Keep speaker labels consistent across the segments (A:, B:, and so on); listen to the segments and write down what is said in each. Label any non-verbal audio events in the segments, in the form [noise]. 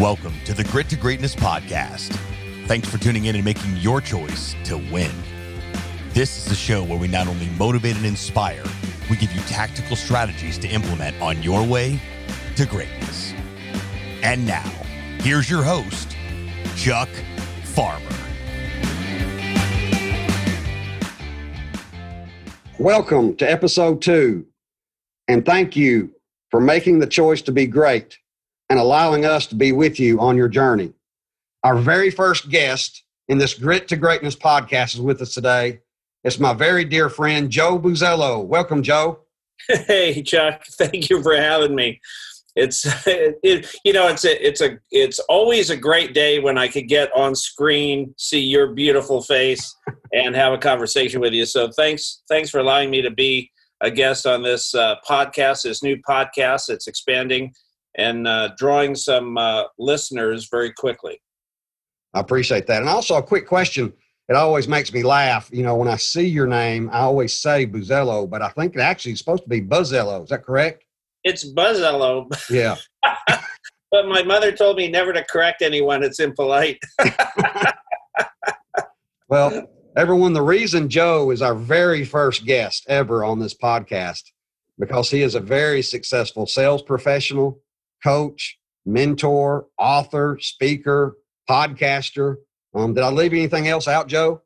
A: Welcome to the Grit to Greatness podcast. Thanks for tuning in and making your choice to win. This is the show where we not only motivate and inspire, we give you tactical strategies to implement on your way to greatness. And now, here's your host, Chuck Farmer.
B: Welcome to episode two, and thank you for making the choice to be great and allowing us to be with you on your journey. Our very first guest in this Grit to Greatness podcast is with us today. It's my very dear friend, Joe Buzello. Welcome, Joe. [laughs]
C: Hey, Chuck. Thank you for having me. It's [laughs] it, you know it's a, it's a it's always a great day when I could get on screen, see your beautiful face, [laughs] and have a conversation with you. So thanks thanks for allowing me to be a guest on this uh, podcast, this new podcast. It's expanding and uh, drawing some uh, listeners very quickly.
B: I appreciate that. And also, a quick question. It always makes me laugh. You know, when I see your name, I always say Buzello, but I think it actually is supposed to be Buzzello. Is that correct?
C: It's Buzzello.
B: Yeah. [laughs]
C: but my mother told me never to correct anyone. It's impolite. [laughs]
B: well, everyone, the reason Joe is our very first guest ever on this podcast because he is a very successful sales professional coach, mentor, author, speaker, podcaster. Um, did I leave anything else out, Joe?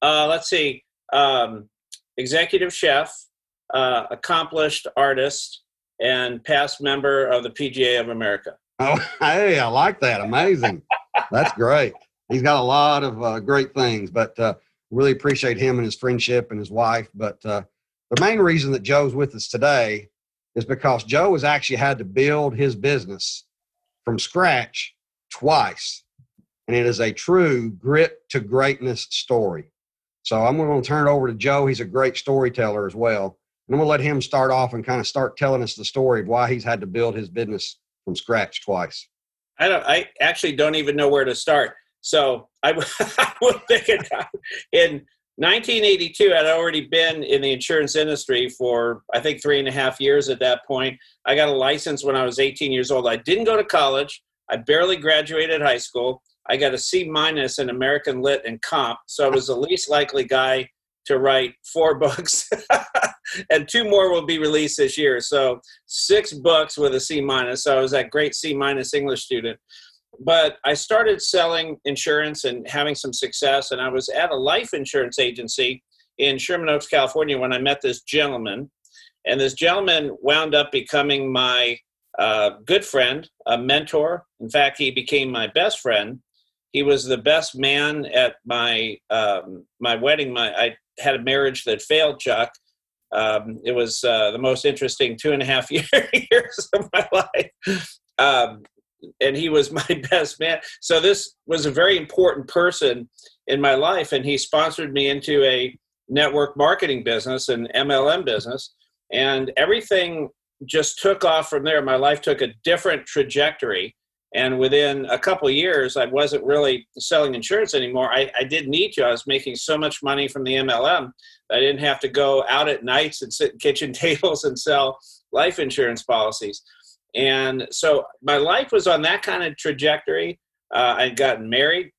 C: Uh, let's see. Um, executive chef, uh, accomplished artist, and past member of the PGA of America.
B: Oh, [laughs] hey, I like that. Amazing. That's great. He's got a lot of uh, great things, but uh, really appreciate him and his friendship and his wife. But uh, the main reason that Joe's with us today is because Joe has actually had to build his business from scratch twice. And it is a true grit to greatness story. So I'm going to turn it over to Joe. He's a great storyteller as well. And I'm going to let him start off and kind of start telling us the story of why he's had to build his business from scratch twice.
C: I don't. I actually don't even know where to start. So I, [laughs] I would think it in 1982, I'd already been in the insurance industry for, I think, three and a half years at that point. I got a license when I was 18 years old. I didn't go to college. I barely graduated high school. I got a C minus in American Lit and Comp, so I was the least likely guy to write four [laughs] books, and two more will be released this year. So six books with a C minus. So I was that great C minus English student but I started selling insurance and having some success. And I was at a life insurance agency in Sherman Oaks, California, when I met this gentleman. And this gentleman wound up becoming my uh, good friend, a mentor. In fact, he became my best friend. He was the best man at my um, my wedding. My I had a marriage that failed, Chuck. Um, it was uh, the most interesting two and a half year, [laughs] years of my life. Um, and he was [laughs] my best man. So this was a very important person in my life, and he sponsored me into a network marketing business and MLM business, and everything just took off from there. My life took a different trajectory. And within a couple years, I wasn't really selling insurance anymore. I, I didn't need to. I was making so much money from the MLM I didn't have to go out at nights and sit at kitchen [laughs] tables and sell life insurance policies. And so my life was on that kind of trajectory. Uh, I'd gotten married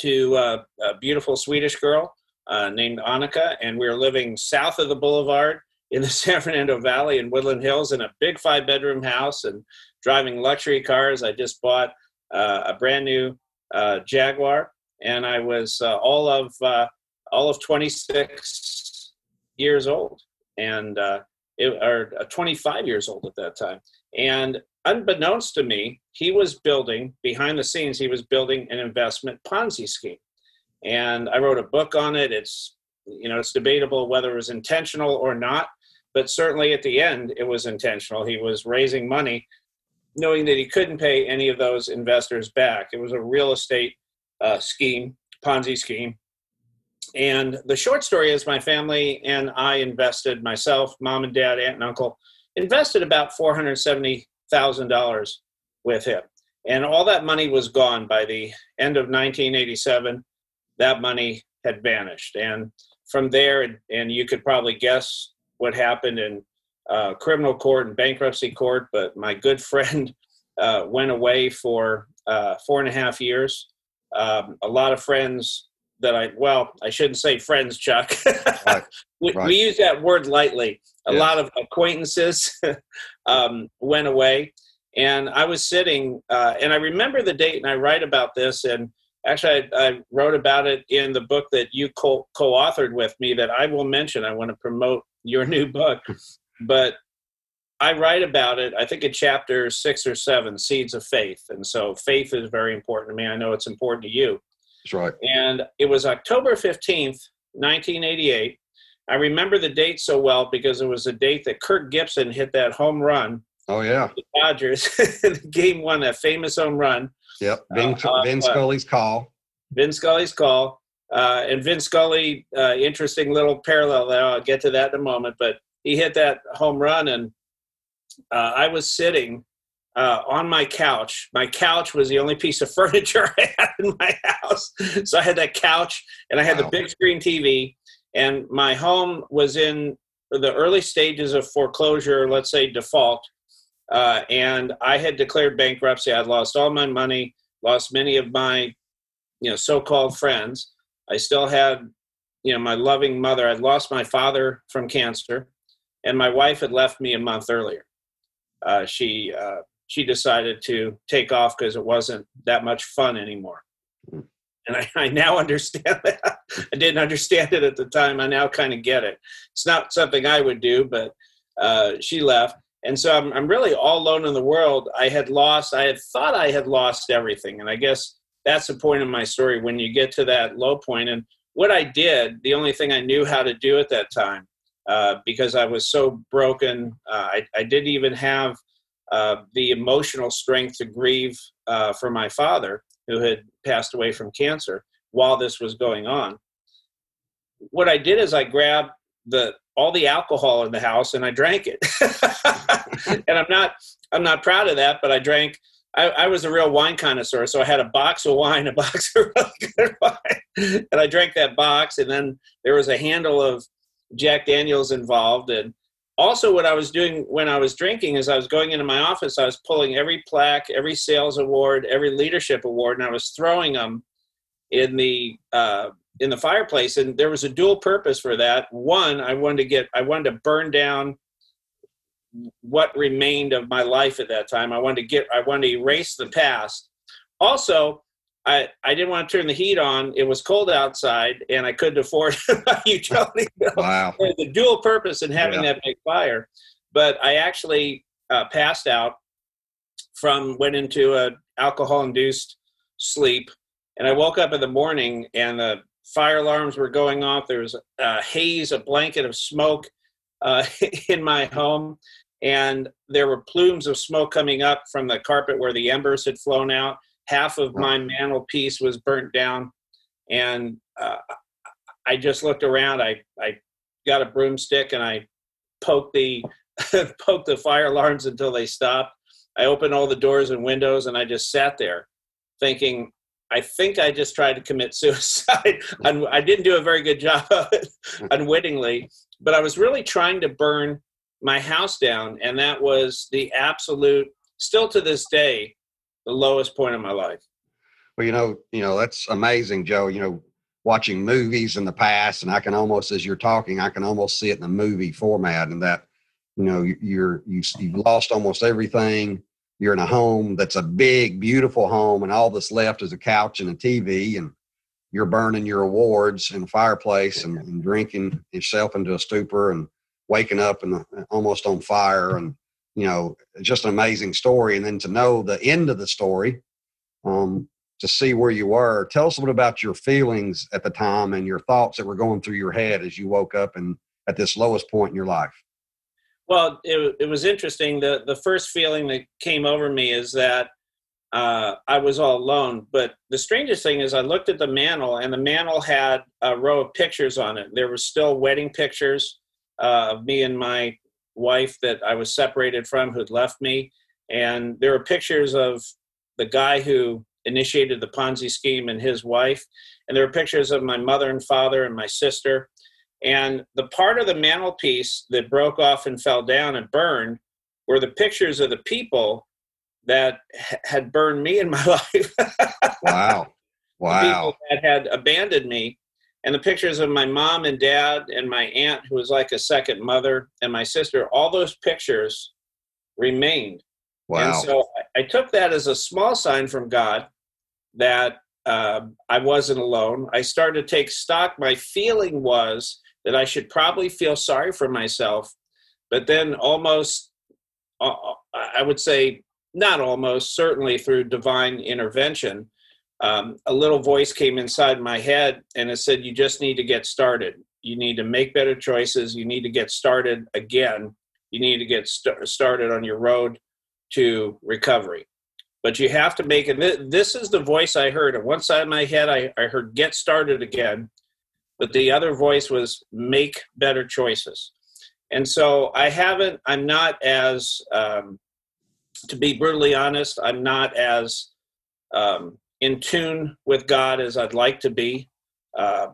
C: to uh, a beautiful Swedish girl uh, named Annika, and we were living south of the boulevard in the [laughs] San Fernando Valley in Woodland Hills in a big five bedroom house and driving luxury cars. I just bought uh, a brand new uh, Jaguar, and I was uh, all of all of 26 years old, and it, or 25 years old at that time. And unbeknownst to me, he was building, behind the scenes, he was building an investment Ponzi scheme. And I wrote a book on it. It's, you know, it's debatable whether it was intentional or not, but certainly at the end, it was intentional. He was raising money knowing that he couldn't pay any of those investors back. It was a real estate uh, scheme, Ponzi scheme. And the short story is my family and I invested, myself, mom and dad, aunt and uncle, invested about $470,000 with him. And all that money was gone by the end of 1987. That money had vanished. And from there, and you could probably guess what happened in uh, criminal court and bankruptcy court, but my good [laughs] friend uh, went away for uh, four and a half years. Um, a lot of friends that I, well, I shouldn't say friends, Chuck. [laughs] Right. we, right. we, use that word lightly. A lot of acquaintances [laughs] um, went away. And I was sitting, uh, and I remember the date, and I write about this. And actually, I, I wrote about it in the book that you co authored with me that I will mention. I want to promote your new book. [laughs] But I write about it, I think in chapter six or seven, Seeds of Faith. And so faith is very important to me. I know it's important to you.
B: That's right.
C: And it was October 15th, 1988. I remember the date so well because it was a date that Kirk Gibson hit that home run.
B: Oh, yeah.
C: The Dodgers. [laughs] the game one, a famous home run.
B: Yep. Vin, uh, Vin Scully's call.
C: Vin Scully's call. Uh, and Vin Scully, uh, interesting little parallel there. I'll get to that in a moment. But he hit that home run, and uh, I was sitting uh, on my couch. My couch was the only piece of [laughs] furniture I had in my house. So I had that couch and I had wow. the big screen TV. And my home was in the early stages of foreclosure, let's say default. Uh, and I had declared bankruptcy. I'd lost all my money, lost many of my, you know, so-called friends. I still had, you know, my loving mother. I'd lost my father from cancer, and my wife had left me a month earlier. Uh, she uh, she decided to take off because it wasn't that much fun anymore. Hmm. And I, I, now [laughs] understand that. I didn't understand it at the time. I now kind of get it. It's not something I would do, but uh, she left. And so I'm, I'm really all alone in the world. I had lost, I had thought I had lost everything. And I guess that's the point of my story when you get to that low point. And what I did, the only thing I knew how to do at that time, uh, because I was so broken, uh, I, I didn't even have the emotional strength to grieve uh, for my father, who had passed away from cancer while this was going on. What I did is I grabbed the all the alcohol in the house and I drank it. [laughs] and I'm not I'm not proud of that, but I drank. I, I, was a real wine connoisseur, so I had a box of wine, a [laughs] box of really good wine, and I drank that box. And then there was a handle of Jack Daniels involved, and also what i was doing when i was drinking is i was going into my office i was pulling every plaque every sales award every leadership award and i was throwing them in the uh, in the fireplace and there was a dual purpose for that. One i wanted to get i wanted to burn down what remained of my life at that time. I wanted to get i wanted to erase the past. Also I, I didn't want to turn the heat on. It was cold outside, and I couldn't afford [laughs] a utility bill. [laughs] Wow! The dual purpose in having yeah. that big fire, but I actually uh, passed out from went into a alcohol induced sleep, and I woke up in the morning, and the fire alarms were going off. There was a haze, a blanket of smoke uh, [laughs] in my home, and there were plumes of smoke coming up from the carpet where the embers had flown out half of my mantelpiece was burnt down. And uh, i just looked around i i got a broomstick and i poked the [laughs] poked the fire alarms until they stopped. I opened all the doors and windows and i just sat there thinking i think i just tried to commit [laughs] suicide. I didn't do a very good job of it unwittingly but i was really trying to burn my house down. And that was the absolute still to this day the lowest point of my life.
B: Well, you know, you know that's amazing, Joe. You know, watching movies in the past, and I can almost, as you're talking, I can almost see it in the movie format, and that, you know, you're you you've lost almost everything. You're in a home that's a big, beautiful home, and all that's left is a couch and a TV, and you're burning your awards in the fireplace and, and drinking yourself into a stupor and waking up and uh, almost on fire and you know, just an amazing story. And then to know the end of the story, um, to see where you were. Tell us a little about your feelings at the time and your thoughts that were going through your head as you woke up and at this lowest point in your life.
C: Well, it, it was interesting. The the first feeling that came over me is that uh, I was all alone. But the strangest thing is, I looked at the mantle, and the mantle had a row of pictures on it. There were still wedding pictures uh, of me and my wife that I was separated from who'd left me. And there were pictures of the guy who initiated the Ponzi scheme and his wife. And there were pictures of my mother and father and my sister. And the part of the mantelpiece that broke off and fell down and burned were the pictures of the people that had burned me in my [laughs] life.
B: wow. Wow.
C: That had abandoned me. And the pictures of my mom and dad and my aunt, who was like a second mother, and my sister, all those pictures remained.
B: Wow.
C: And so I, I took that as a small sign from God that uh, I wasn't alone. I started to take stock. My feeling was that I should probably feel sorry for myself, but then almost, uh, uh I would say, not almost, certainly through divine intervention, um, a little voice came inside my head and it said, You just need to get started. You need to make better choices. You need to get started again. You need to get st- started on your road to recovery. But you have to make it. This is the voice I heard. On one side of my head, I, I heard get started again. But the other voice was make better choices. And so I haven't, I'm not as, um, to be brutally honest, I'm not as um, in tune with God as I'd like to be. Uh,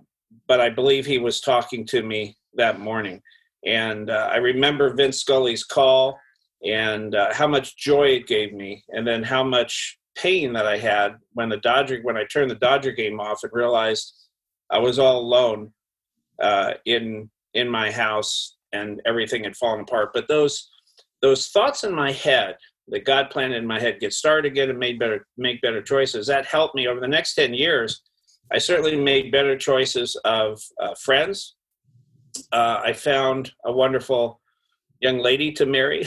C: but I believe he was talking to me that morning. And uh, I remember Vince Scully's call and uh, how much joy it gave me, and then how much pain that I had when the Dodger when I turned the Dodger game off and realized I was all alone uh, in in my house and everything had fallen apart. But those those thoughts in my head that God planted in my head get started again and made better make better choices. That helped me over the next ten years. I certainly made better choices of uh, friends. Uh, I found a wonderful young lady to marry.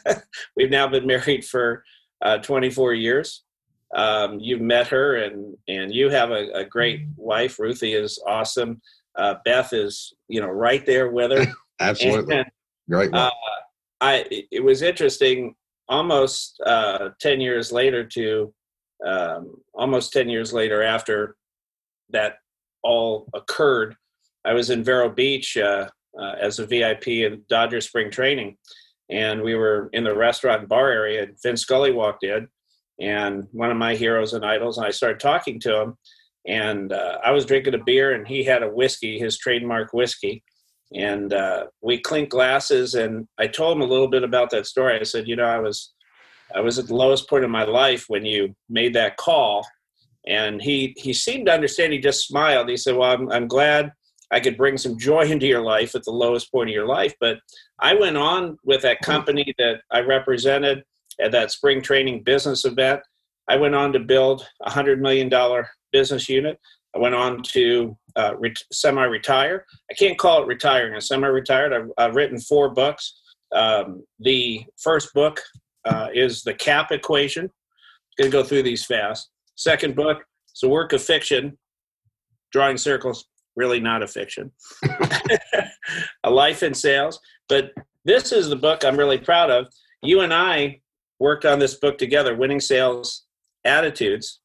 C: [laughs] We've now been married for uh, 24 years. Um, you've met her, and and you have a, a great wife. Ruthie is awesome. Uh, Beth is, you know, right there with her. [laughs]
B: Absolutely, and, great. Uh,
C: I it was interesting. Almost uh, 10 years later, to um, almost 10 years later after that all occurred, I was in Vero Beach uh, uh, as a VIP in Dodger Spring Training, and we were in the restaurant and bar area. And Vince Scully walked in, and one of my heroes and idols, and I started talking to him. And uh, I was drinking a beer, and he had a whiskey, his trademark whiskey. And uh, we clinked glasses, and I told him a little bit about that story. I said, you know, I was, I was at the lowest point of my life when you made that call, and he he seemed to understand. He just smiled. He said, "Well, I'm I'm glad I could bring some joy [laughs] into your life at the lowest point of your life. But I went on with that company that I represented at that spring training business event. I went on to build a $100 million business unit. I went on to uh, re- semi retire. I can't call it retiring. I'm semi retired. I've, I've, written four books. Um, the first book uh, is The CAP Equation. I'm going to go through these fast. Second book is a work of fiction, drawing circles really not a fiction. [laughs] a life in sales. But this is the book I'm really proud of. You and I worked on this book together, Winning Sales Attitudes.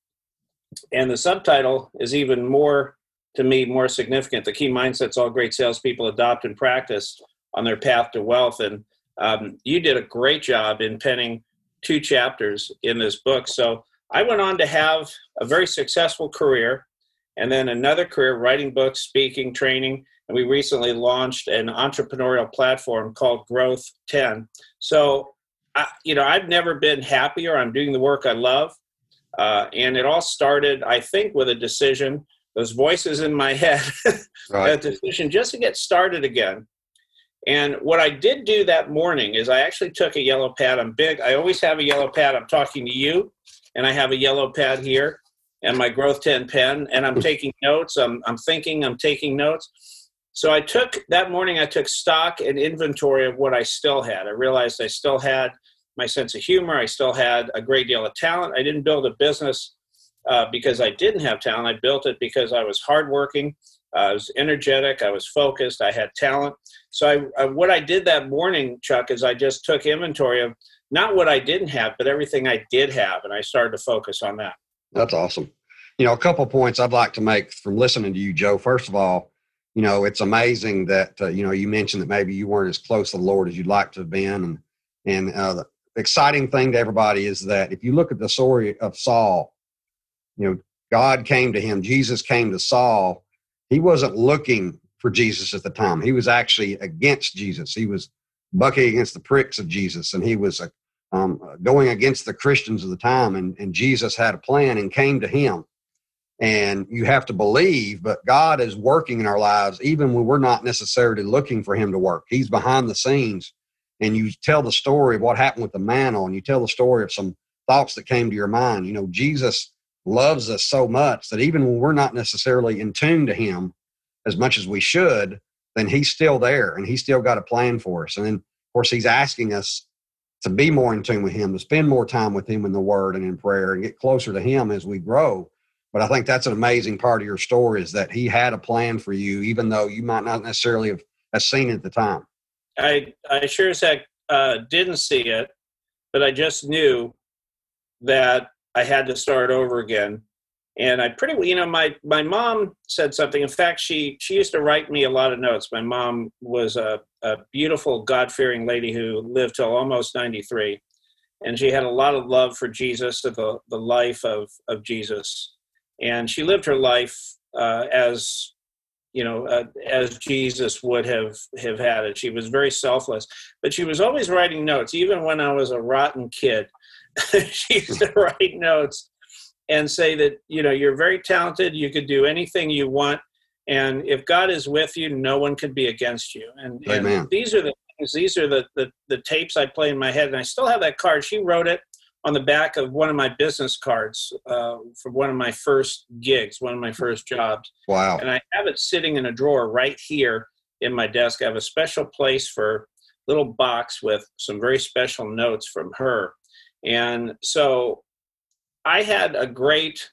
C: And the subtitle is even more, to me, more significant. The key mindsets all great salespeople adopt and practice on their path to wealth. And um, you did a great job in penning two chapters in this book. So I went on to have a very successful career and then another career writing books, speaking, training. And we recently launched an entrepreneurial platform called Growth 10. So, I, you know, I've never been happier. I'm doing the work I love. Uh, and it all started, I think, with a decision, those voices in my head, [laughs] right. a decision just to get started again. And what I did do that morning is I actually took a yellow pad. I'm big. I always have a yellow pad. I'm talking to you, and I have a yellow pad here and my growth 10 pen and i'm taking notes i'm, I'm thinking i'm taking notes so i took that morning i took stock and inventory of what i still had i realized i still had my sense of humor. I still had a great deal of talent. I didn't build a business uh, because i didn't have talent. I built it because i was hardworking i was energetic i was focused i had talent. So I, I, what i did that morning chuck is i just took inventory of not what i didn't have but everything i did have and i started to focus on that.
B: That's awesome. You know, a couple points I'd like to make from listening to you, Joe. First of all, you know, it's amazing that uh, you know you mentioned that maybe you weren't as close to the Lord as you'd like to have been, and and uh, exciting thing to everybody is that if you look at the story of Saul, you know, God came to him, Jesus came to Saul. He wasn't looking for Jesus at the time. He was actually against Jesus. He was bucking against the pricks of Jesus, and he was uh, um, going against the Christians of the time, and, and Jesus had a plan and came to him. And you have to believe, but God is working in our lives even when we're not necessarily looking for Him to work. He's behind the scenes. And you tell the story of what happened with the mantle, and you tell the story of some thoughts that came to your mind. You know, Jesus loves us so much that even when we're not necessarily in tune to Him as much as we should, then He's still there and He's still got a plan for us. And then, of course, He's asking us to be more in tune with Him, to spend more time with Him in the Word and in prayer, and get closer to Him as we grow. But I think that's an amazing part of your story is that He had a plan for you, even though you might not necessarily have, seen it at the time.
C: I I sure as heck uh, didn't see it, but I just knew that I had to start over again. And I pretty, well you know, my my mom said something. In fact, she she used to write me a lot of notes. My mom was a, a beautiful, God fearing lady who lived till almost ninety three, and she had a lot of love for Jesus, the the life of of Jesus, and she lived her life uh, as you know uh, as jesus would have have had it. She was very selfless but she was always writing notes. Even when i was a rotten kid [laughs] she used to [laughs] write notes and say that you know you're very talented. You could do anything you want and if god is with you no one can be against you. And, and these are the things these are the, the the tapes i play in my head and i still have that card. She wrote it on the back of one of my business cards uh, for one of my first gigs one of my first jobs.
B: Wow.
C: And i have it sitting in a drawer right here in my desk. I have a special place for little box with some very special notes from her. And so I had a great,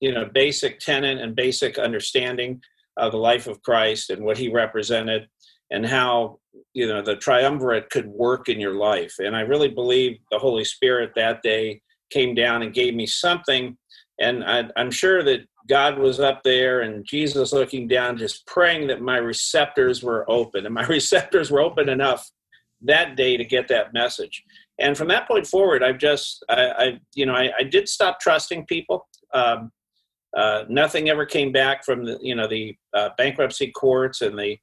C: you know, basic tenet and basic understanding of the life of Christ and what he represented and how, you know, the triumvirate could work in your life. And I really believe the Holy Spirit that day came down and gave me something. And I, I'm sure that God was up there and Jesus looking down, just praying that my receptors were open. And my [laughs] receptors were open enough that day to get that message and from that point forward i've just i, I you know I, I, did stop trusting people um, uh, nothing ever came back from the you know the uh, bankruptcy courts and the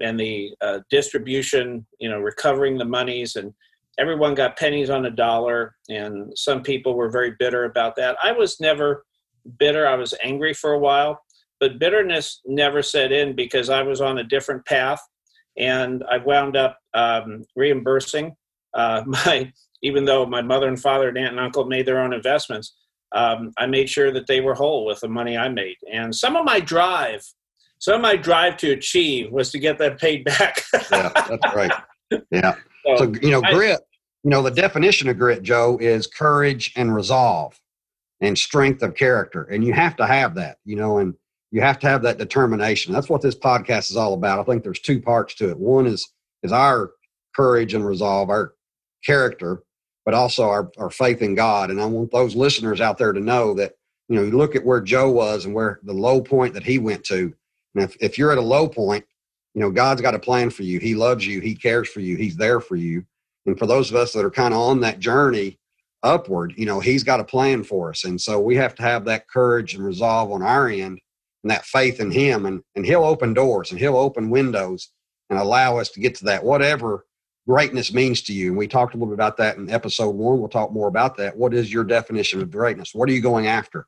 C: and the uh, distribution you know recovering the monies and everyone got pennies on a dollar and some people were very bitter about that i was never bitter i was angry for a while but bitterness never set in because i was on a different path and i wound up um, reimbursing uh, [laughs] my even though my mother and father and aunt and uncle made their own investments, um, I made sure that they were whole with the money I made. And some of my drive, some of my drive to achieve was to get that paid back. [laughs]
B: yeah, that's right. Yeah. So, so you know, grit. You know, the definition of grit, Joe, is courage and resolve and strength of character, and you have to have that. You know, and you have to have that determination. That's what this podcast is all about. I think there's two parts to it. One is is our courage and resolve, our character, but also our, our faith in God. And I want those listeners out there to know that, you know, you look at where Joe was and where the low point that he went to. And if, if you're at a low point, you know, God's got a plan for you. He loves you. He cares for you. He's there for you. And for those of us that are kind of on that journey upward, you know, He's got a plan for us. And so we have to have that courage and resolve on our end and that faith in Him. And, and He'll open doors and He'll open windows and allow us to get to that, whatever greatness means to you. And we talked a little bit about that in episode one. We'll talk more about that. What is your definition of greatness? What are you going after?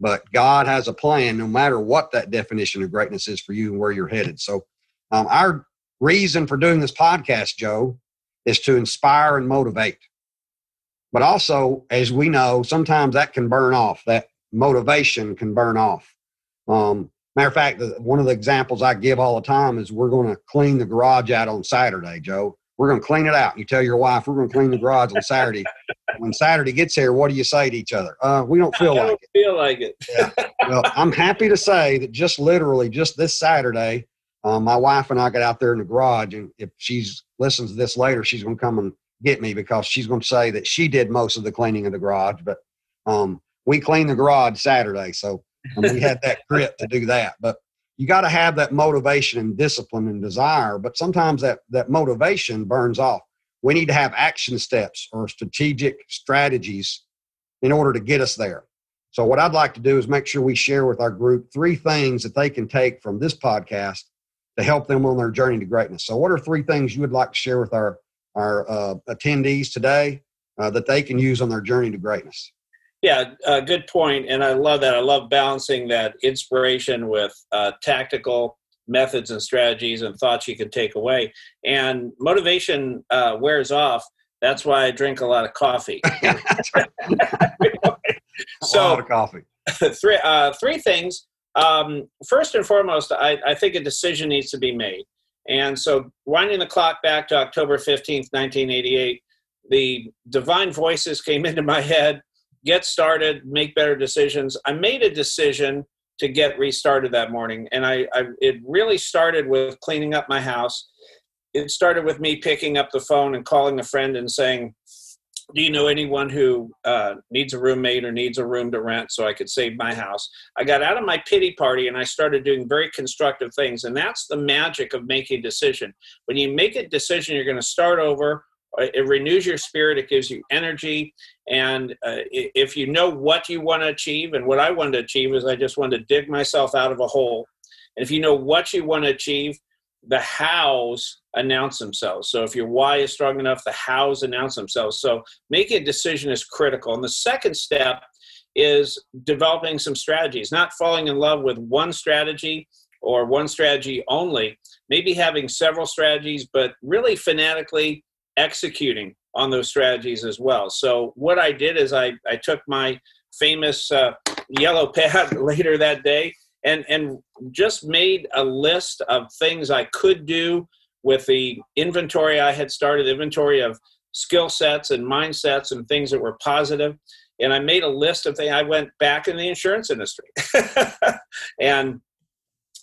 B: But God has a plan no matter what that definition of greatness is for you and where you're headed. So, um, our reason for doing this podcast, Joe, is to inspire and motivate. But also, as we know, sometimes that can burn off. That motivation can burn off. Um, matter of fact, one of the examples I give all the time is we're going to clean the garage out on Saturday, Joe we're going to clean it out. You tell your wife, we're going to clean the garage on Saturday. [laughs] when Saturday gets here, what do you say to each other? Uh, we don't feel
C: I
B: like
C: don't
B: it.
C: Feel like it.
B: yeah. Well, I'm happy to say that just literally, just this Saturday, um, my wife and I got out there in the garage, and if she's listens to this later, she's going to come and get me because she's going to say that she did most of the cleaning of the garage. But um, we cleaned the garage Saturday, so we had that grit to do that. But you got to have that motivation and discipline and desire but sometimes that that motivation burns off. We need to have action steps or strategic strategies in order to get us there. So what i'd like to do is make sure we share with our group three things that they can take from this podcast to help them on their journey to greatness. So what are three things you would like to share with our our uh, attendees today uh, that they can use on their journey to greatness.
C: Yeah, uh, good point, and I love that. I love balancing that inspiration with uh, tactical methods and strategies and thoughts you can take away. And motivation uh, wears off. That's why I drink a lot of coffee. [laughs] [laughs]
B: so, a lot of coffee. [laughs]
C: three uh, three things. Um, first and foremost, I, I think a decision needs to be made. And so, winding the clock back to October 15th, 1988, the divine voices came into my head get started, make better decisions. I made a decision to get restarted that morning, and I, I it really started with cleaning up my house. It started with me picking up the phone and calling a friend and saying, do you know anyone who uh, needs a roommate or needs a room to rent so I could save my house? I got out of my pity party and I started doing very constructive things. And that's the magic of making a decision. When you make a decision, you're going to start over. Uh, it renews your spirit, it gives you energy. And uh, if you know what you want to achieve, and what I wanted to achieve is I just wanted to dig myself out of a hole. And if you know what you want to achieve, the hows announce themselves. So if your why is strong enough, the hows announce themselves. So making a decision is critical. And the second step is developing some strategies, not falling in love with one strategy or one strategy only, maybe having several strategies, but really fanatically executing on those strategies as well. So what I did is I, I took my famous uh, yellow [laughs] pad later that day and and just made a list of things I could do with the inventory I had started, inventory of skill sets and mindsets and things that were positive. And I made a list of things. I went back in the insurance industry. [laughs] and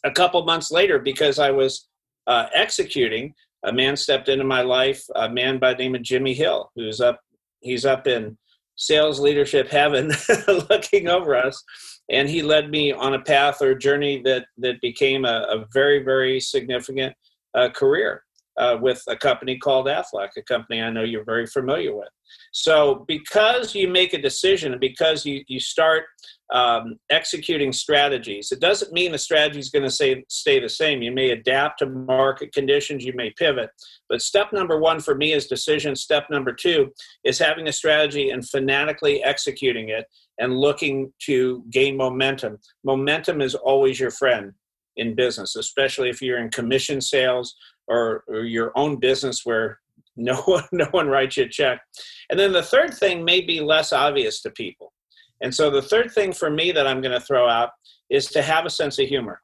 C: a couple months later, because I was uh, executing, a man stepped into my life, a man by the name of Jimmy Hill, who's up, he's up in sales leadership heaven [laughs] looking over us. And he led me on a path or journey that that became a, a very very significant uh, career uh, with a company called Aflac, a company I know you're very familiar with. So, because you make a decision and because you, you start um, executing strategies, it doesn't mean the strategy is going to stay, stay the same. You may adapt to market conditions, you may pivot. But step number one for me is decision. Step number two is having a strategy and fanatically executing it and looking to gain momentum. Momentum is always your friend in business, especially if you're in commission sales or, or, your own business where no [laughs] one no one writes you a check. And then the third thing may be less obvious to people. And so the third thing for me that I'm going to throw out is to have a sense of humor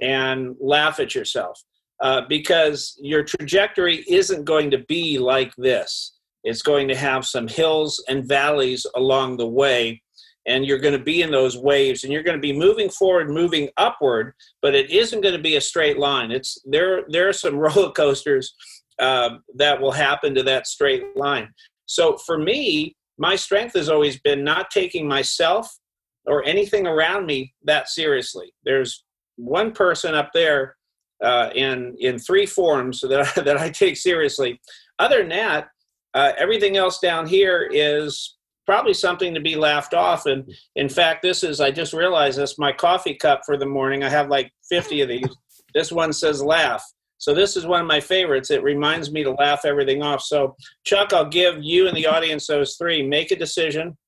C: and laugh at yourself. Uh, because your trajectory isn't going to be like this. It's going to have some hills and valleys along the way and you're going to be in those waves and you're going to be moving forward moving upward but it isn't going to be a straight line. It's there there are some [laughs] roller coasters uh, that will happen to that straight line. So for me my strength has always been not taking myself or anything around me that seriously. There's one person up there uh, in in three forms [laughs] that, that i take seriously. Other than that uh, everything else down here is probably something to be laughed off. And in fact, this is, I just realized this, my coffee cup for the morning. I have like 50 of these. This one says laugh. So this is one of my favorites. It reminds me to laugh everything off. So Chuck, I'll give you and the audience those three. Make a decision,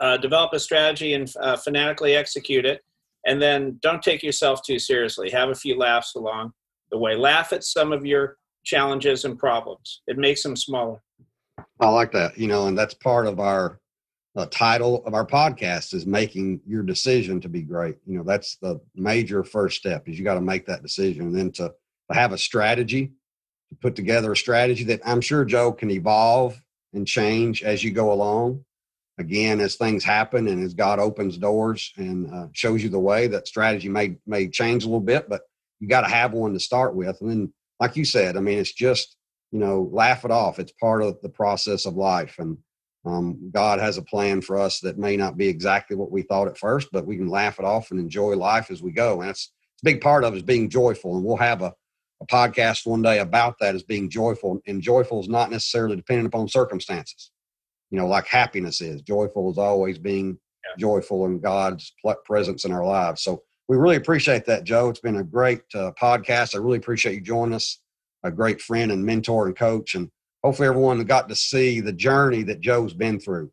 C: uh, develop a strategy, and uh, fanatically execute it. And then don't take yourself too seriously. Have a few laughs along the way. Laugh at some of your challenges and problems. It makes them smaller.
B: I like that. You know, and that's part of our uh, title of our podcast is making your decision to be great. You know, that's the major first step is you got to make that decision and then to, to have a strategy, to put together a strategy that I'm sure Joe can evolve and change as you go along. Again, as things happen and as God opens doors and uh, shows you the way, that strategy may may change a little bit, but you got to have one to start with. And then, like you said, I mean, it's just you know, laugh it off. It's part of the process of life. And um, God has a plan for us that may not be exactly what we thought at first, but we can laugh it off and enjoy life as we go. And that's a big part of is being joyful. And we'll have a, a podcast one day about that as being joyful. And joyful is not necessarily dependent upon circumstances, you know, like happiness is. Joyful is always being yeah. joyful in God's presence in our lives. So we really appreciate that, Joe. It's been a great uh, podcast. I really appreciate you joining us a great friend and mentor and coach. And hopefully everyone got to see the journey that Joe's been through.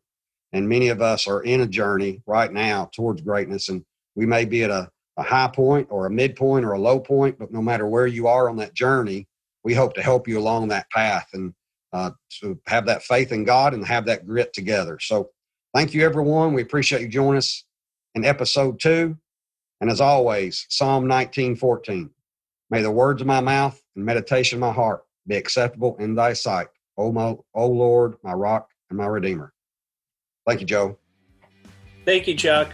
B: And many of us are in a journey right now towards greatness. And we may be at a, a high point or a midpoint or a low point, but no matter where you are on that journey, we hope to help you along that path and uh, to have that faith in God and have that grit together. So thank you, everyone. We appreciate you joining us in episode two. And as always, Psalm 19 14. May the words of my mouth and meditation of my heart be acceptable in thy sight, O, my, o Lord, my rock and my redeemer. Thank you, Joe.
C: Thank you, Chuck.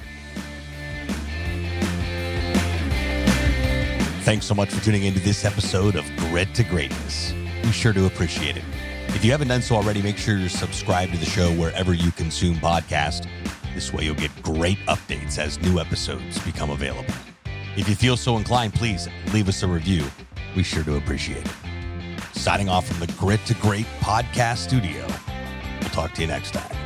A: Thanks so much for tuning into this episode of Grit to Greatness. We sure do appreciate it. If you haven't done so already, make sure you're subscribed to the show wherever you consume podcasts. This way, you'll get great updates as new episodes become available. If you feel so inclined, please leave us a review. We sure do appreciate it. Signing off from the Grit to Great podcast studio. We'll talk to you next time.